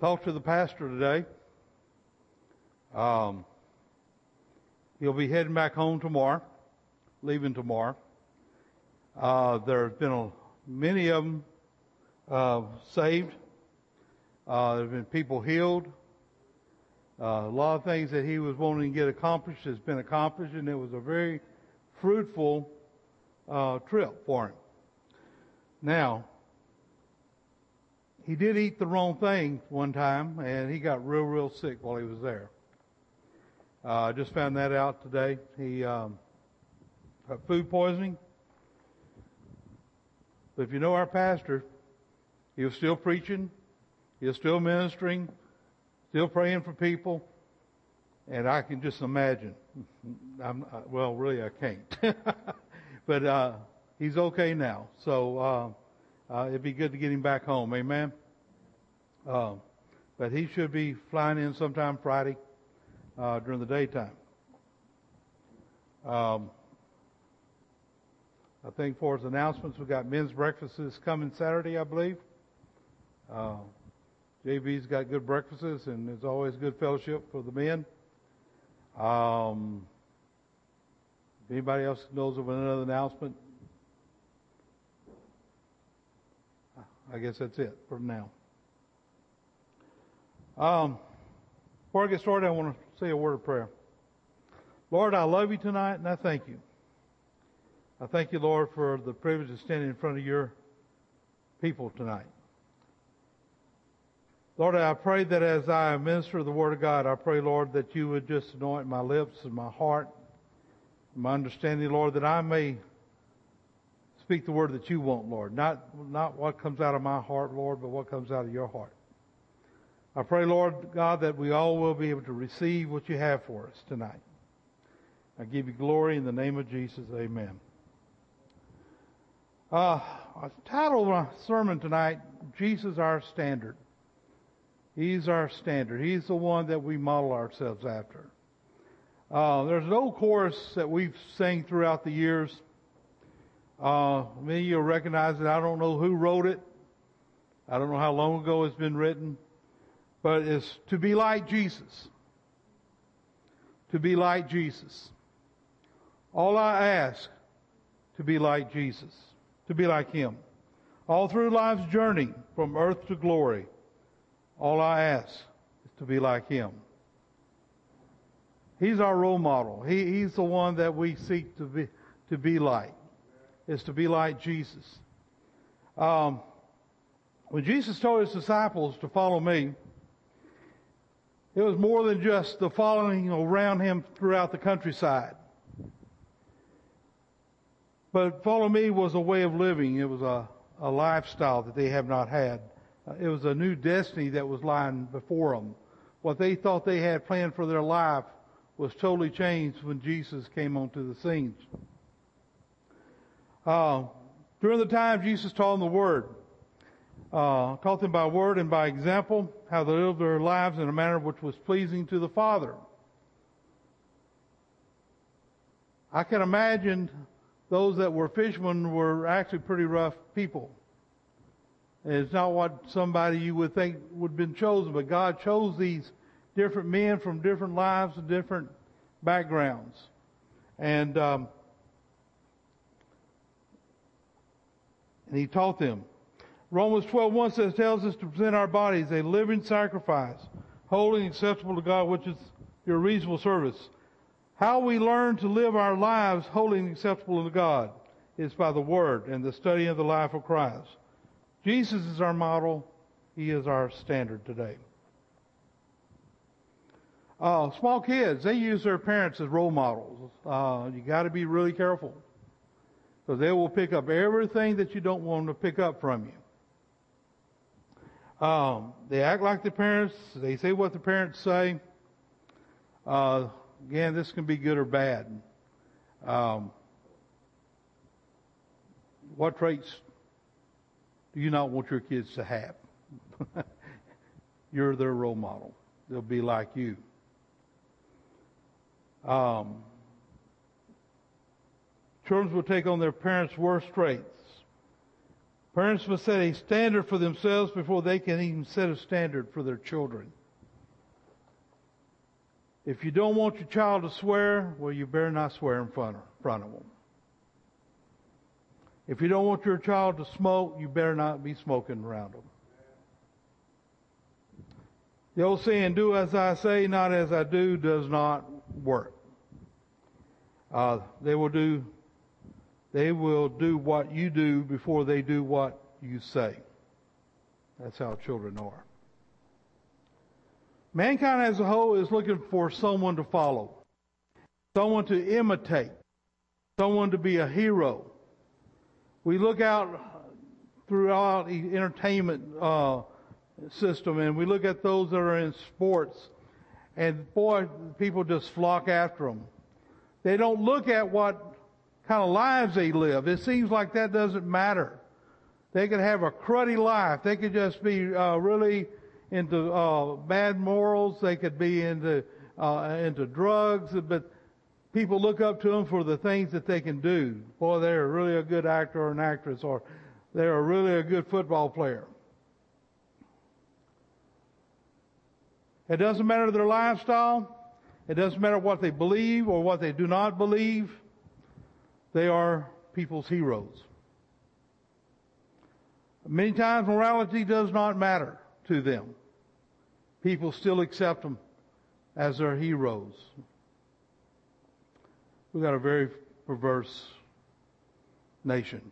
talked to the pastor today. Um, he'll be heading back home tomorrow, leaving tomorrow. Uh, there have been a, many of them uh, saved. Uh, there have been people healed. Uh, a lot of things that he was wanting to get accomplished has been accomplished, and it was a very fruitful uh, trip for him. Now, he did eat the wrong thing one time, and he got real, real sick while he was there. Uh, I just found that out today. He um, had food poisoning. But if you know our pastor, he was still preaching, he was still ministering, still praying for people, and I can just imagine. I'm, well, really, I can't. but uh, he's okay now, so uh, uh, it'd be good to get him back home. Amen. Uh, but he should be flying in sometime Friday uh, during the daytime. Um, I think for his announcements, we've got men's breakfasts coming Saturday, I believe. Uh, JV's got good breakfasts, and there's always good fellowship for the men. Um, anybody else knows of another announcement? I guess that's it for now. Um, before I get started, I want to say a word of prayer. Lord, I love you tonight, and I thank you. I thank you, Lord, for the privilege of standing in front of your people tonight. Lord, I pray that as I minister the Word of God, I pray, Lord, that you would just anoint my lips and my heart, my understanding, Lord, that I may speak the word that you want, Lord. Not, not what comes out of my heart, Lord, but what comes out of your heart. I pray, Lord God, that we all will be able to receive what you have for us tonight. I give you glory in the name of Jesus. Amen. Uh, I titled my sermon tonight, Jesus Our Standard. He's our standard. He's the one that we model ourselves after. Uh, there's an old chorus that we've sang throughout the years. Uh, many of you recognize it. I don't know who wrote it. I don't know how long ago it's been written. But it's to be like Jesus. To be like Jesus. All I ask, to be like Jesus. To be like Him. All through life's journey, from earth to glory, all I ask is to be like Him. He's our role model. He, he's the one that we seek to be, to be like, is to be like Jesus. Um, when Jesus told his disciples to follow me, it was more than just the following around him throughout the countryside. But follow me was a way of living. It was a, a lifestyle that they have not had. Uh, it was a new destiny that was lying before them. What they thought they had planned for their life was totally changed when Jesus came onto the scene. Uh, during the time Jesus taught them the Word, uh, taught them by word and by example how to live their lives in a manner which was pleasing to the Father. I can imagine those that were fishermen were actually pretty rough people. It's not what somebody you would think would have been chosen, but God chose these different men from different lives and different backgrounds. And, um, and He taught them. Romans 12:1 says tells us to present our bodies a living sacrifice, holy and acceptable to God, which is your reasonable service. How we learn to live our lives holy and acceptable to God is by the Word and the study of the life of Christ. Jesus is our model. He is our standard today. Uh, small kids, they use their parents as role models. Uh, you got to be really careful because they will pick up everything that you don't want them to pick up from you. Um, they act like the parents. They say what the parents say. Uh, again, this can be good or bad. Um, what traits do you not want your kids to have? You're their role model. They'll be like you. Um, children will take on their parents' worst traits. Parents must set a standard for themselves before they can even set a standard for their children. If you don't want your child to swear, well, you better not swear in front of, front of them. If you don't want your child to smoke, you better not be smoking around them. The old saying, do as I say, not as I do, does not work. Uh, they will do, they will do what you do before they do what you say. That's how children are. Mankind as a whole is looking for someone to follow, someone to imitate, someone to be a hero. We look out throughout the entertainment uh, system and we look at those that are in sports, and boy, people just flock after them. They don't look at what kind of lives they live. It seems like that doesn't matter. They could have a cruddy life. They could just be uh, really into uh, bad morals. They could be into uh, into drugs, but people look up to them for the things that they can do. Boy, they're really a good actor or an actress, or they're really a good football player. It doesn't matter their lifestyle. It doesn't matter what they believe or what they do not believe. They are people's heroes. Many times morality does not matter to them people still accept them as their heroes. We've got a very perverse nation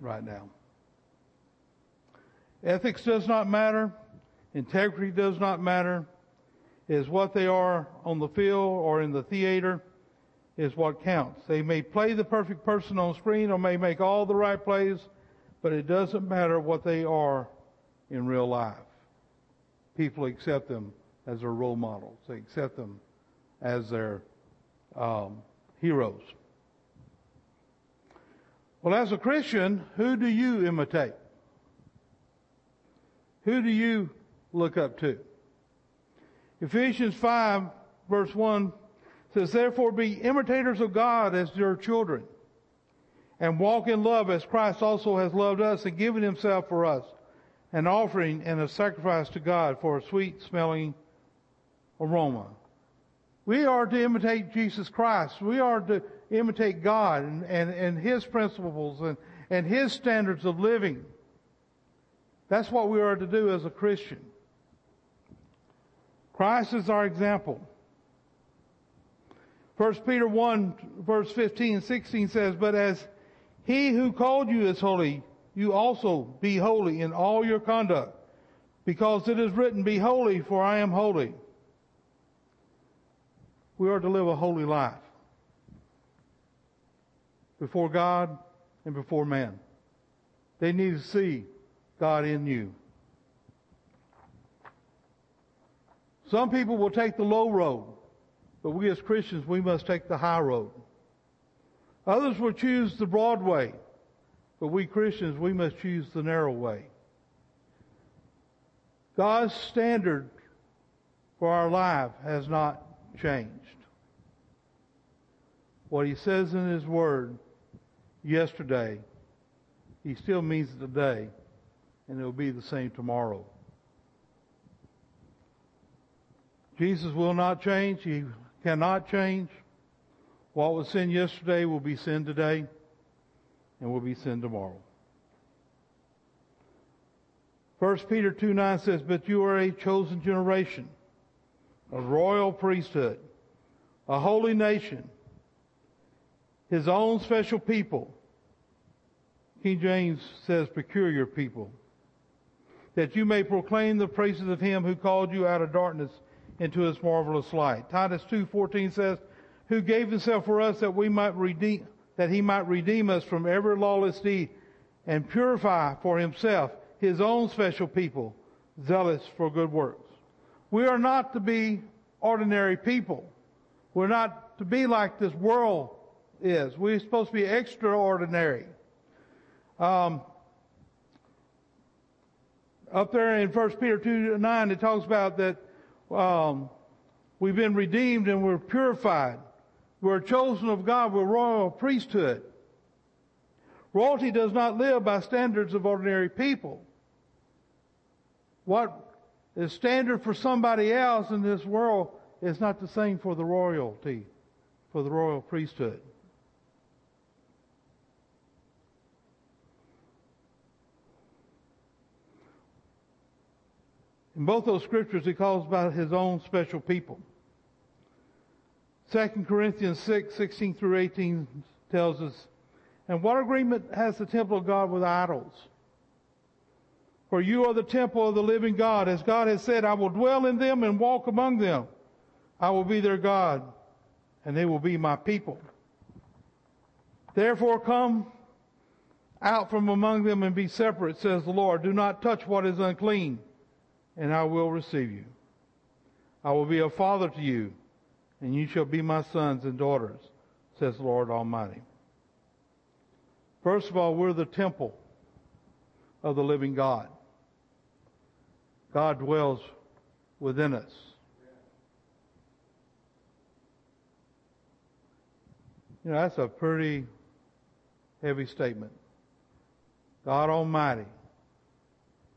right now. Ethics does not matter. Integrity does not matter. Is what they are on the field or in the theater is what counts. They may play the perfect person on screen or may make all the right plays, but it doesn't matter what they are in real life people accept them as their role models. They accept them as their um, heroes. Well, as a Christian, who do you imitate? Who do you look up to? Ephesians 5 verse 1 says, Therefore be imitators of God as your children, and walk in love as Christ also has loved us and given himself for us, an offering and a sacrifice to God for a sweet smelling aroma. We are to imitate Jesus Christ. We are to imitate God and, and, and His principles and, and His standards of living. That's what we are to do as a Christian. Christ is our example. 1 Peter 1 verse 15 and 16 says, But as He who called you is holy, you also be holy in all your conduct, because it is written, Be holy, for I am holy. We are to live a holy life before God and before man. They need to see God in you. Some people will take the low road, but we as Christians, we must take the high road. Others will choose the broad way. But we Christians, we must choose the narrow way. God's standard for our life has not changed. What He says in His Word yesterday, He still means it today, and it will be the same tomorrow. Jesus will not change. He cannot change. What was sin yesterday will be sin today and will be sin tomorrow. 1 Peter 2 9 says, But you are a chosen generation, a royal priesthood, a holy nation, his own special people. King James says, peculiar people, that you may proclaim the praises of him who called you out of darkness into his marvelous light. Titus 2:14 says, who gave himself for us that we might redeem that he might redeem us from every lawless deed and purify for himself his own special people, zealous for good works. We are not to be ordinary people. We're not to be like this world is. We're supposed to be extraordinary. Um, up there in 1 Peter 2 9, it talks about that um, we've been redeemed and we're purified. We're chosen of God. We're royal priesthood. Royalty does not live by standards of ordinary people. What is standard for somebody else in this world is not the same for the royalty, for the royal priesthood. In both those scriptures, he calls about his own special people. 2 Corinthians 6, 16 through 18 tells us, And what agreement has the temple of God with idols? For you are the temple of the living God. As God has said, I will dwell in them and walk among them. I will be their God, and they will be my people. Therefore come out from among them and be separate, says the Lord. Do not touch what is unclean, and I will receive you. I will be a father to you, and you shall be my sons and daughters, says the Lord Almighty. First of all, we're the temple of the living God. God dwells within us. You know, that's a pretty heavy statement. God Almighty,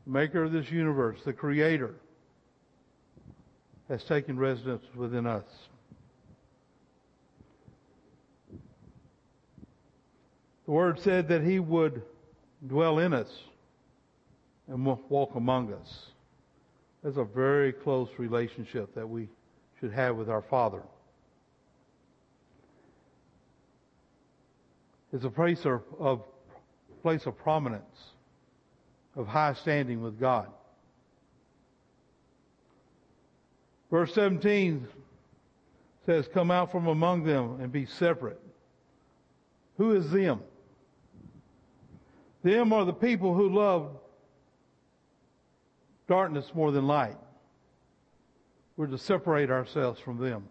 maker of this universe, the creator, has taken residence within us. The word said that he would dwell in us and walk among us. That's a very close relationship that we should have with our Father. It's a place of, of place of prominence, of high standing with God. Verse 17 says, Come out from among them and be separate. Who is them? Them are the people who love darkness more than light. We're to separate ourselves from them.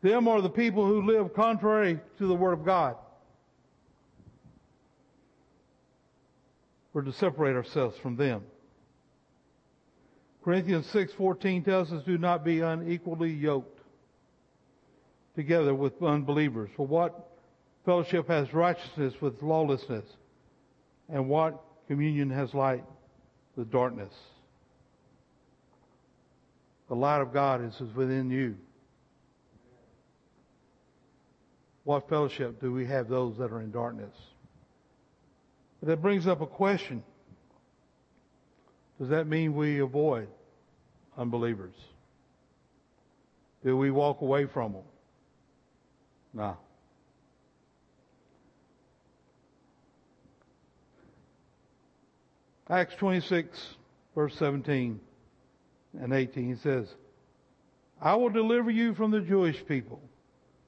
Them are the people who live contrary to the Word of God. We're to separate ourselves from them. Corinthians 6:14 tells us do not be unequally yoked together with unbelievers. For what fellowship has righteousness with lawlessness? And what communion has light with darkness. The light of God is within you. What fellowship do we have those that are in darkness? But that brings up a question. Does that mean we avoid unbelievers? Do we walk away from them? No. Acts 26, verse 17 and 18 says, I will deliver you from the Jewish people,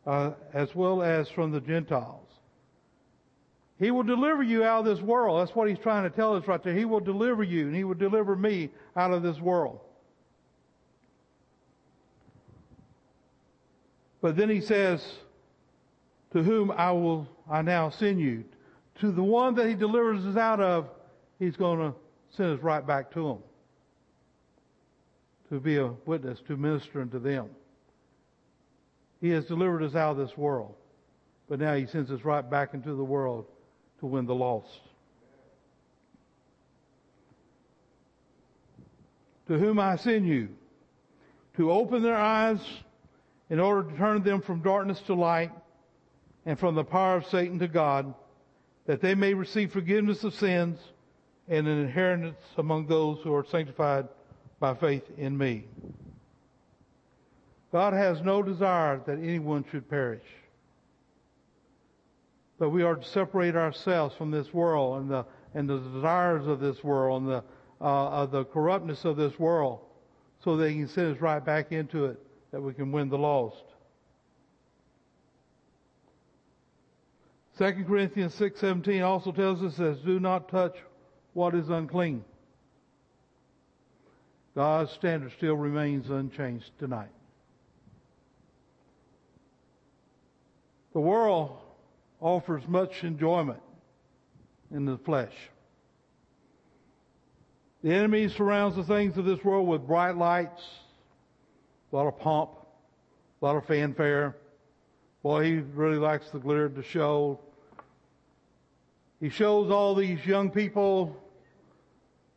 uh, as well as from the Gentiles. He will deliver you out of this world. That's what he's trying to tell us right there. He will deliver you, and he will deliver me out of this world. But then he says, To whom I will I now send you? To the one that he delivers us out of, He's going to send us right back to him to be a witness, to minister unto them. He has delivered us out of this world, but now He sends us right back into the world to win the lost. To whom I send you, to open their eyes in order to turn them from darkness to light and from the power of Satan to God, that they may receive forgiveness of sins and an inheritance among those who are sanctified by faith in me. God has no desire that anyone should perish. But we are to separate ourselves from this world and the, and the desires of this world and the, uh, of the corruptness of this world so that He can send us right back into it that we can win the lost. 2 Corinthians 6.17 also tells us that do not touch what is unclean. God's standard still remains unchanged tonight. The world offers much enjoyment in the flesh. The enemy surrounds the things of this world with bright lights, a lot of pomp, a lot of fanfare. Boy, he really likes the glitter, the show, He shows all these young people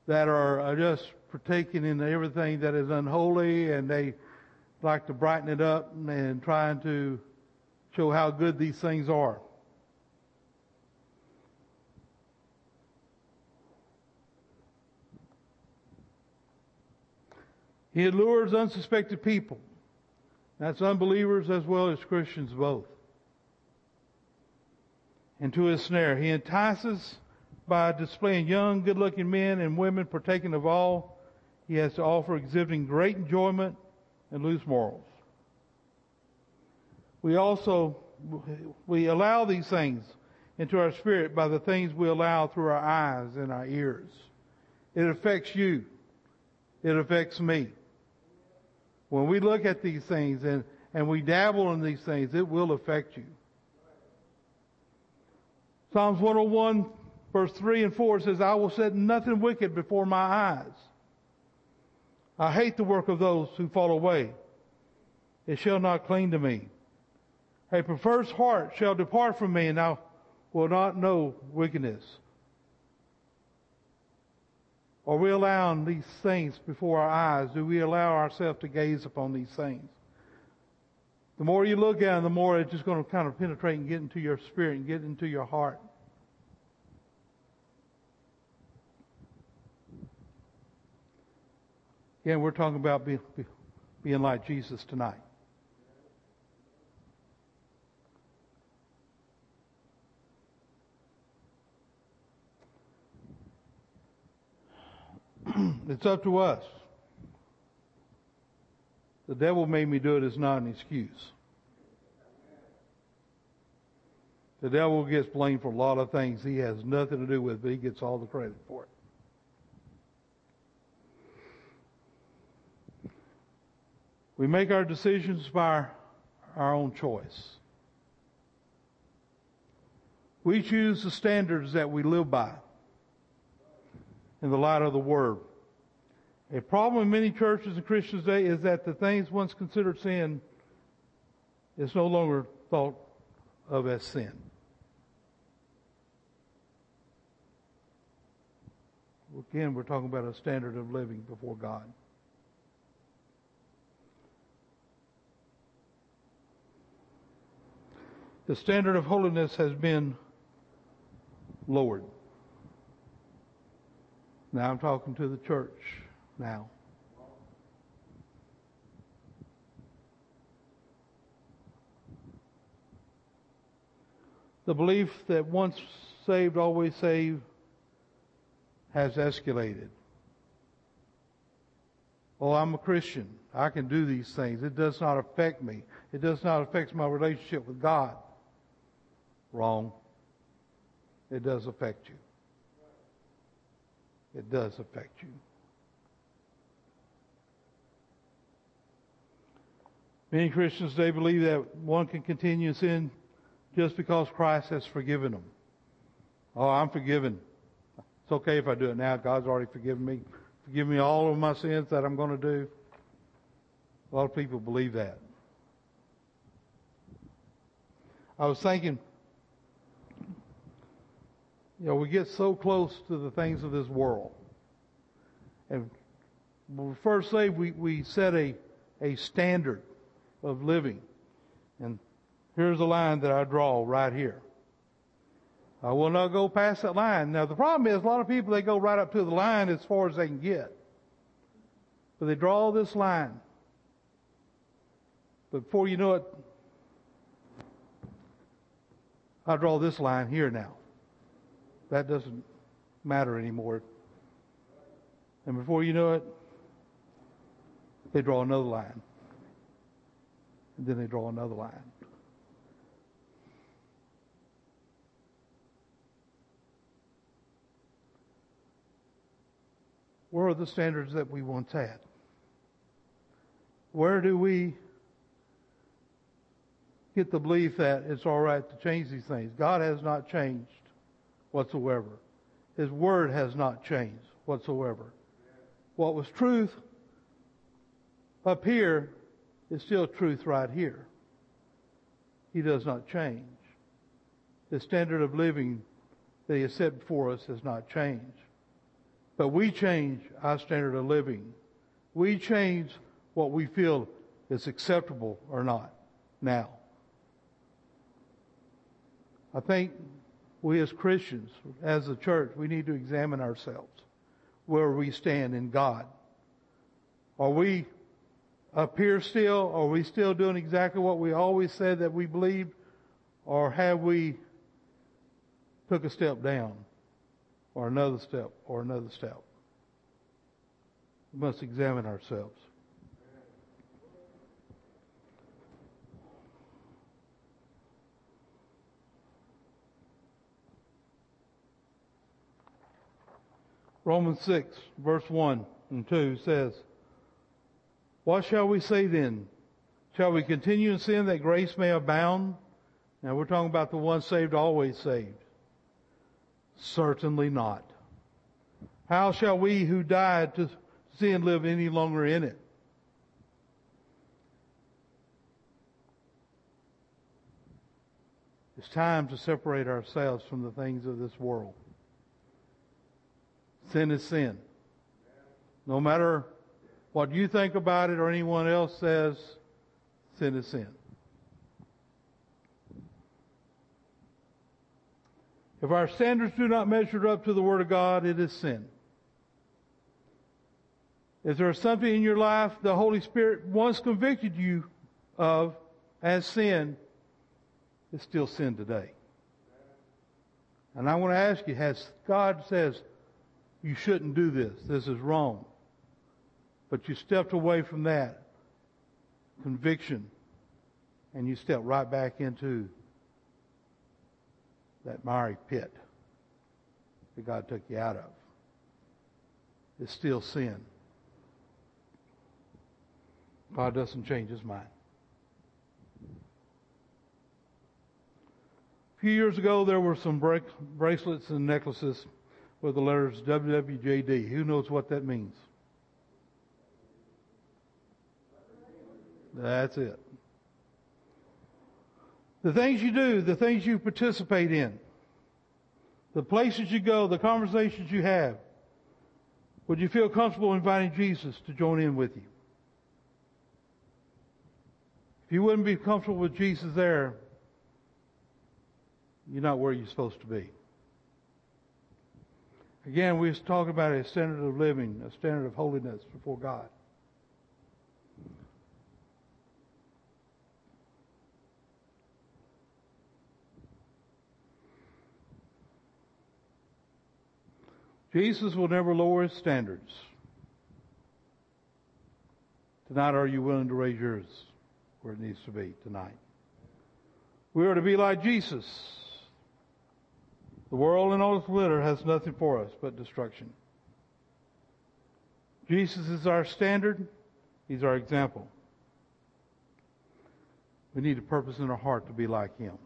that are just partaking in everything that is unholy and they like to brighten it up and trying to show how good these things are. He allures unsuspected people. That's unbelievers as well as Christians both. Into his snare. He entices by displaying young, good looking men and women partaking of all he has to offer, exhibiting great enjoyment and loose morals. We also, we allow these things into our spirit by the things we allow through our eyes and our ears. It affects you. It affects me. When we look at these things and, and we dabble in these things, it will affect you. Psalms 101 verse 3 and 4 says, I will set nothing wicked before my eyes. I hate the work of those who fall away. It shall not cling to me. A perverse heart shall depart from me, and I will not know wickedness. Are we allowing these things before our eyes? Do we allow ourselves to gaze upon these things? The more you look at them, the more it's just going to kind of penetrate and get into your spirit and get into your heart. Again, we're talking about being, being like Jesus tonight. It's up to us. The devil made me do it is not an excuse. The devil gets blamed for a lot of things he has nothing to do with, but he gets all the credit for it. We make our decisions by our own choice. We choose the standards that we live by in the light of the Word. A problem in many churches and Christians today is that the things once considered sin is no longer thought of as sin. Again, we're talking about a standard of living before God. the standard of holiness has been lowered. Now I'm talking to the church now. The belief that once saved, always saved has escalated. Oh, I'm a Christian. I can do these things. It does not affect me. It does not affect my relationship with God. Wrong. It does affect you. It does affect you. Many Christians today believe that one can continue in sin just because Christ has forgiven them. Oh, I'm forgiven. It's okay if I do it now. God's already forgiven me. Forgive me all of my sins that I'm going to do. A lot of people believe that. I was thinking you know, we get so close to the things of this world. And when we first say we, we set a, a standard of living. And here's the line that I draw right here. I will not go past that line. Now the problem is a lot of people they go right up to the line as far as they can get. But they draw this line. But before you know it, I draw this line here now that doesn't matter anymore. And before you know it, they draw another line. Then they draw another line. Where are the standards that we once had? Where do we get the belief that it's all right to change these things? God has not changed whatsoever. His word has not changed whatsoever. What was truth up here is still truth right here. He does not change. The standard of living that He has set before us has not changed. But we change our standard of living. We change what we feel is acceptable or not now. I think we as Christians, as a church, we need to examine ourselves where we stand in God. Are we up here still? Are we still doing exactly what we always said that we believed? Or have we took a step down? Or another step? Or another step? We must examine ourselves. Romans 6, verse 1 and 2 says, What shall we say then? Shall we continue in sin that grace may abound? Now we're talking about the one saved, always saved. Certainly not. How shall we who died to sin live any longer in it? It's time to separate ourselves from the things of this world. Sin is sin. No matter what you think about it or anyone else says, sin is sin. If our standards do not measure up to the Word of God, it is sin. If there is something in your life the Holy Spirit once convicted you of as sin, it's still sin today. And I want to ask you, has God says, you shouldn't do this. This is wrong. But you stepped away from that conviction and you stepped right back into that miry pit that God took you out of. It's still sin. God doesn't change his mind. A few years ago, there were some bracelets and necklaces with the letters WWJD. Who knows what that means? That's it. The things you do, the things you participate in, the places you go, the conversations you have, would you feel comfortable inviting Jesus to join in with you? If you wouldn't be comfortable with Jesus there, you're not where you're supposed to be. Again, we was talking about a standard of living, a standard of holiness before God. Jesus will never lower his standards. Tonight, are you willing to raise yours where it needs to be tonight? We are to be like Jesus. The world and all its glitter has nothing for us but destruction. Jesus is our standard. He's our example. We need a purpose in our heart to be like Him.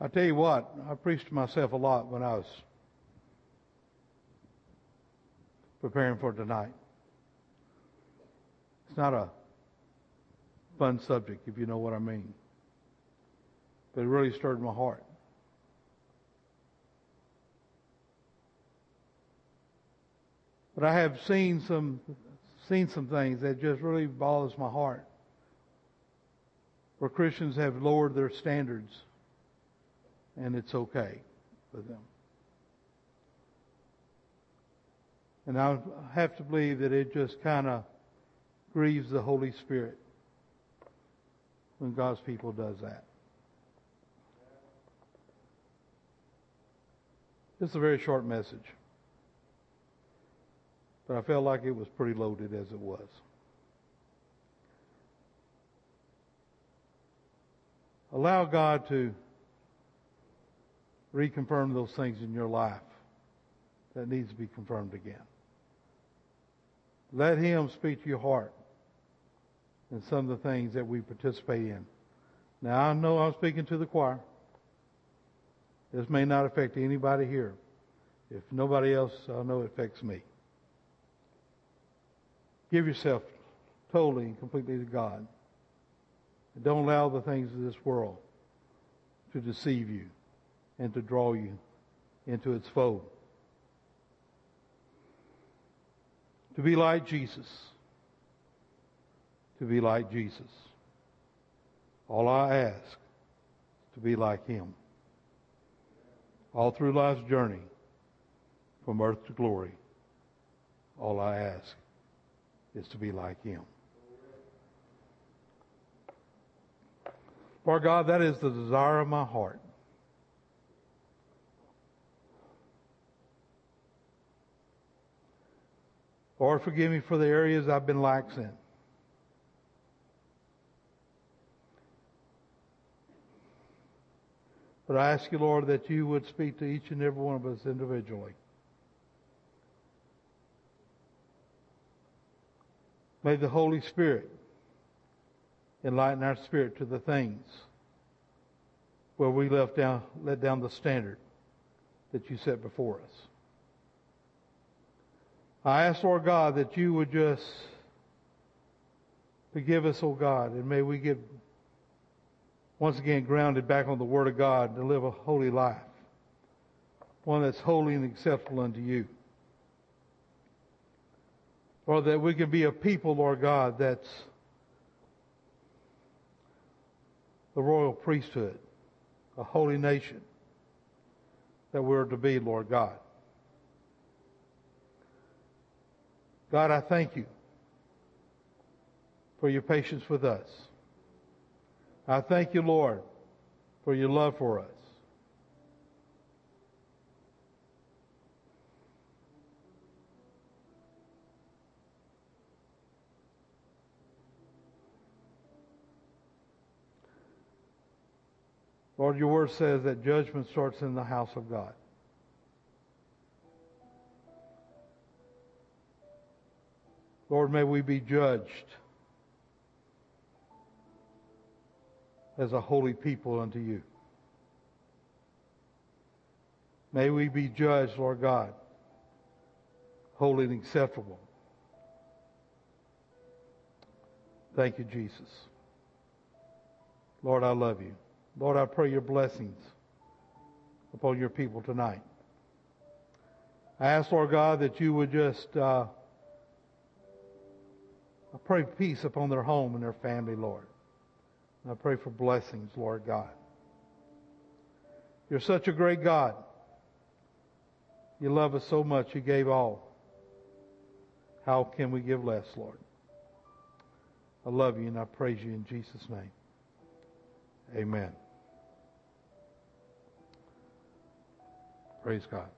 I tell you what, I preached to myself a lot when I was preparing for tonight. It's not a fun subject, if you know what I mean but it really stirred my heart. But I have seen some seen some things that just really bothers my heart. Where Christians have lowered their standards and it's okay for them. And I have to believe that it just kind of grieves the Holy Spirit when God's people does that. It's a very short message. But I felt like it was pretty loaded as it was. Allow God to reconfirm those things in your life that needs to be confirmed again. Let Him speak to your heart and some of the things that we participate in. Now I know I'm speaking to the choir. This may not affect anybody here. If nobody else, I know it affects me. Give yourself totally and completely to God. And don't allow the things of this world to deceive you and to draw you into its fold. To be like Jesus. To be like Jesus. All I ask is to be like Him. All through life's journey, from earth to glory, all I ask is to be like Him. Lord God, that is the desire of my heart. Lord, forgive me for the areas I've been lax in. But I ask you, Lord, that you would speak to each and every one of us individually. May the Holy Spirit enlighten our spirit to the things where we left down, let down the standard that you set before us. I ask, Lord God, that you would just forgive us, O oh God, and may we get once again grounded back on the Word of God to live a holy life, one that's holy and acceptable unto you. Or that we can be a people, Lord God, that's the royal priesthood, a holy nation that we're to be, Lord God. God, I thank you for your patience with us. I thank you, Lord, for your love for us. Lord, your word says that judgment starts in the house of God. Lord, may we be judged as a holy people unto you. May we be judged, Lord God, holy and acceptable. Thank you, Jesus. Lord, I love you. Lord, I pray your blessings upon your people tonight. I ask, Lord God, that you would just uh, I pray peace upon their home and their family, Lord. And I pray for blessings, Lord God. You're such a great God. You love us so much, you gave all. How can we give less, Lord? I love you and I praise you in Jesus' name. Amen. Praise God.